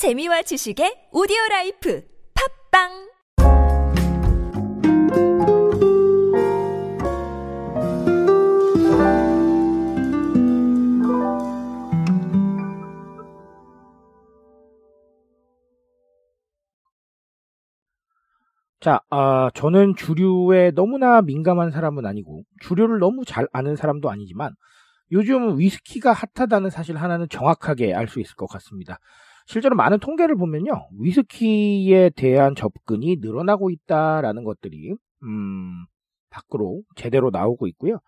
재미와 지식의 오디오 라이프 팝빵 자, 아, 저는 주류에 너무나 민감한 사람은 아니고, 주류를 너무 잘 아는 사람도 아니지만, 요즘 위스키가 핫하다는 사실 하나는 정확하게 알 수 있을 것 같습니다. 실제로 많은 통계를 보면요, 위스키에 대한 접근이 늘어나고 있다라는 것들이, 음, 밖으로 제대로 나오고 있고요.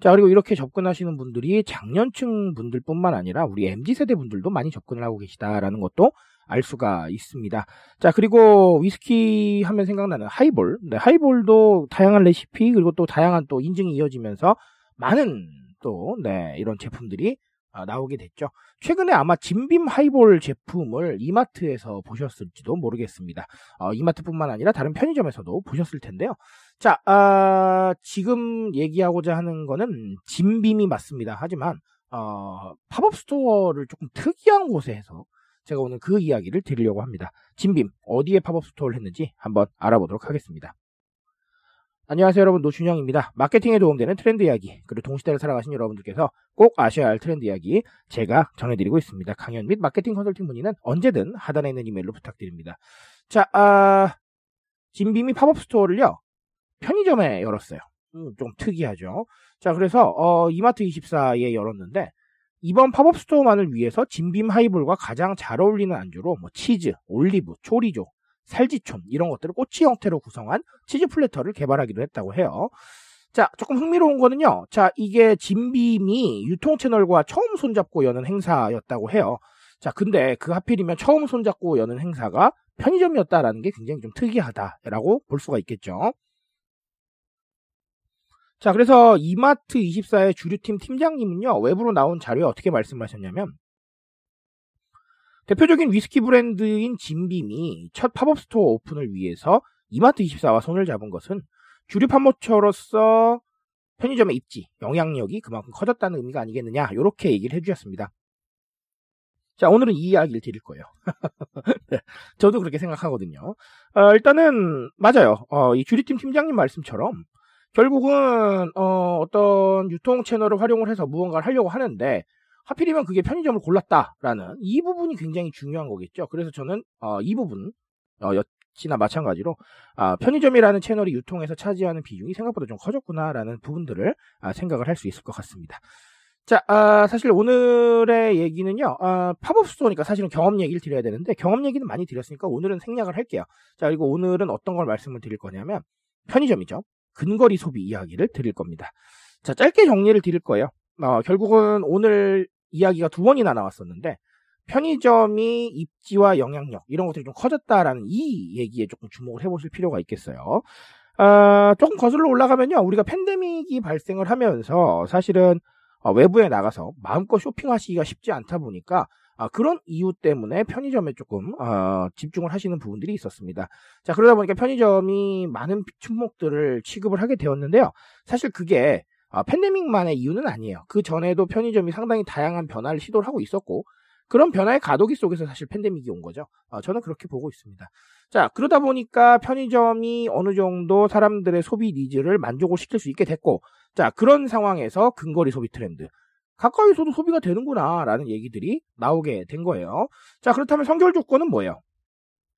자, 그리고 이렇게 접근하시는 분들이 장년층 분들뿐만 아니라 우리 MZ세대 분들도 많이 접근을 하고 계시다라는 것도 알 수가 있습니다. 자, 그리고 위스키 하면 생각나는 하이볼. 네, 하이볼도 다양한 레시피, 그리고 또 다양한 또 인증이 이어지면서 많은 또, 네, 이런 제품들이 아, 나오게 됐죠. 최근에 아마 진빔 하이볼 제품을 이마트에서 보셨을지도 모르겠습니다. 어, 이마트뿐만 아니라 다른 편의점에서도 보셨을 텐데요. 자, 아, 지금 얘기하고자 하는 거는 진빔이 맞습니다. 하지만 어, 팝업 스토어를 조금 특이한 곳에 해서 제가 오늘 그 이야기를 드리려고 합니다. 진빔 어디에 팝업 스토어를 했는지 한번 알아보도록 하겠습니다. 안녕하세요 여러분 노준영입니다. 마케팅에 도움되는 트렌드 이야기 그리고 동시대를 살아가신 여러분들께서 꼭 아셔야 할 트렌드 이야기 제가 전해드리고 있습니다. 강연 및 마케팅 컨설팅 문의는 언제든 하단에 있는 이메일로 부탁드립니다. 자, 아, 진빔이 팝업 스토어를요 편의점에 열었어요. 음, 좀 특이하죠. 자, 그래서 어, 이마트 24에 열었는데 이번 팝업 스토어만을 위해서 진빔 하이볼과 가장 잘 어울리는 안주로 뭐 치즈, 올리브, 초리조, 살치촌 이런 것들을 꼬치 형태로 구성한 치즈 플래터를 개발하기도 했다고 해요. 자, 조금 흥미로운 거는요. 자, 이게 진빔이 유통 채널과 처음 손잡고 여는 행사였다고 해요. 자, 근데 그 하필이면 처음 손잡고 여는 행사가 편의점이었다라는 게 굉장히 좀 특이하다라고 볼 수가 있겠죠. 자, 그래서 이마트 24의 주류팀 팀장님은요, 외부로 나온 자료에 어떻게 말씀하셨냐면, 대표적인 위스키 브랜드인 진빔이 첫 팝업 스토어 오픈을 위해서 이마트 24와 손을 잡은 것은 주류 판매처로서 편의점의 입지, 영향력이 그만큼 커졌다는 의미가 아니겠느냐, 이렇게 얘기를 해주셨습니다. 자, 오늘은 이 이야기를 드릴 거예요. 네, 저도 그렇게 생각하거든요. 어, 일단은, 맞아요. 어, 이 주류팀 팀장님 말씀처럼, 결국은, 어, 떤 유통 채널을 활용을 해서 무언가를 하려고 하는데, 하필이면 그게 편의점을 골랐다라는 이 부분이 굉장히 중요한 거겠죠. 그래서 저는 어, 이 부분 어, 역시나 마찬가지로 아, 편의점이라는 채널이 유통에서 차지하는 비중이 생각보다 좀 커졌구나라는 부분들을 아, 생각을 할 수 있을 것 같습니다. 자, 아, 사실 오늘의 얘기는요, 아, 팝업 스토어니까 사실은 경험 얘기를 드려야 되는데, 경험 얘기는 많이 드렸으니까 오늘은 생략을 할게요. 자, 그리고 오늘은 어떤 걸 말씀을 드릴 거냐면, 편의점이죠. 근거리 소비 이야기를 드릴 겁니다. 자, 짧게 정리를 드릴 거예요. 어, 결국은 오늘 이야기가 두 번이나 나왔었는데 편의점이 입지와 영향력 이런 것들이 좀 커졌다라는 이 얘기에 조금 주목을 해보실 필요가 있겠어요. 어, 조금 거슬러 올라가면요, 우리가 팬데믹이 발생을 하면서 사실은 어, 외부에 나가서 마음껏 쇼핑하시기가 쉽지 않다 보니까 아, 그런 이유 때문에 편의점에 조금 어, 집중을 하시는 부분들이 있었습니다. 자 그러다 보니까 편의점이 많은 품목들을 취급을 하게 되었는데요. 사실 그게 아, 팬데믹만의 이유는 아니에요. 그 전에도 편의점이 상당히 다양한 변화를 시도를 하고 있었고 그런 변화의 과도기 속에서 사실 팬데믹이 온 거죠. 아, 저는 그렇게 보고 있습니다. 자 그러다 보니까 편의점이 어느 정도 사람들의 소비 니즈를 만족을 시킬 수 있게 됐고 자 그런 상황에서 근거리 소비 트렌드 가까이서도 소비가 되는구나 라는 얘기들이 나오게 된 거예요. 자 그렇다면 선결 조건은 뭐예요?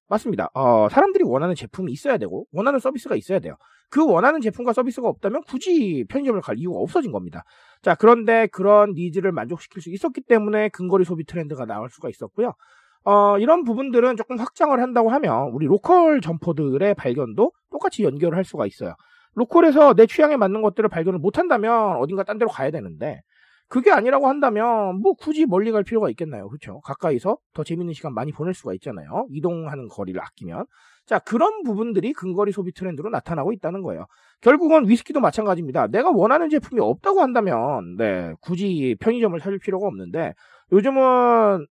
맞습니다. 어, 사람들이 원하는 제품이 있어야 되고 원하는 서비스가 있어야 돼요. 그 원하는 제품과 서비스가 없다면 굳이 편의점을 갈 이유가 없어진 겁니다. 자, 그런데 그런 needs를 만족시킬 수 있었기 때문에 근거리 소비 트렌드가 나올 수가 있었고요. 어, 이런 부분들은 조금 확장을 한다고 하면 우리 local 점포들의 발견도 똑같이 연결을 할 수가 있어요. local에서 내 취향에 맞는 것들을 발견을 못한다면 어딘가 딴 데로 가야 되는데 그게 아니라고 한다면 뭐 굳이 멀리 갈 필요가 있겠나요? 그렇죠? 가까이서 더 재밌는 시간 많이 보낼 수가 있잖아요. 이동하는 거리를 아끼면. 자, 그런 부분들이 근거리 소비 트렌드로 나타나고 있다는 거예요. 결국은 위스키도 마찬가지입니다. 내가 원하는 제품이 없다고 한다면 네, 굳이 편의점을 찾을 필요가 없는데 요즘은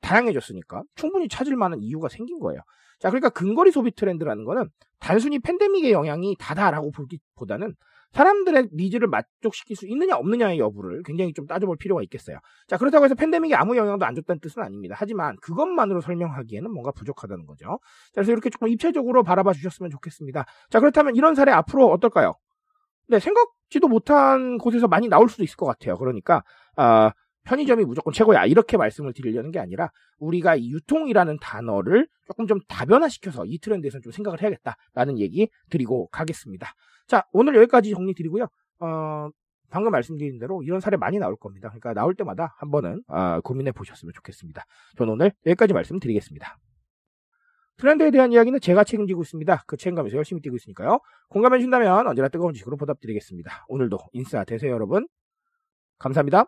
다양해졌으니까 충분히 찾을 만한 이유가 생긴 거예요. 자, 그러니까 근거리 소비 트렌드라는 거는 단순히 팬데믹의 영향이 다다라고 보기보다는 사람들의 needs를 만족시킬 수 있느냐 없느냐의 여부를 굉장히 좀 따져볼 필요가 있겠어요. 자 그렇다고 해서 팬데믹이 아무 영향도 안 줬다는 뜻은 아닙니다. 하지만 그것만으로 설명하기에는 뭔가 부족하다는 거죠. 자, 그래서 이렇게 조금 입체적으로 바라봐 주셨으면 좋겠습니다. 자 그렇다면 이런 사례 앞으로 어떨까요? 네 생각지도 못한 곳에서 많이 나올 수도 있을 것 같아요. 그러니까 아, 편의점이 무조건 최고야 이렇게 말씀을 드리려는 게 아니라 우리가 이 유통이라는 단어를 조금 좀 다변화시켜서 이 트렌드에서 좀 생각을 해야겠다라는 얘기 드리고 가겠습니다. 자 오늘 여기까지 정리 드리고요. 어, 방금 말씀드린 대로 이런 사례 많이 나올 겁니다. 그러니까 나올 때마다 한 번은 어, 고민해 보셨으면 좋겠습니다. 저는 오늘 여기까지 말씀드리겠습니다. 트렌드에 대한 이야기는 제가 책임지고 있습니다. 그 책임감에서 열심히 뛰고 있으니까요. 공감해 주신다면 언제나 뜨거운 지식으로 보답드리겠습니다. 오늘도 인싸 되세요 여러분. 감사합니다.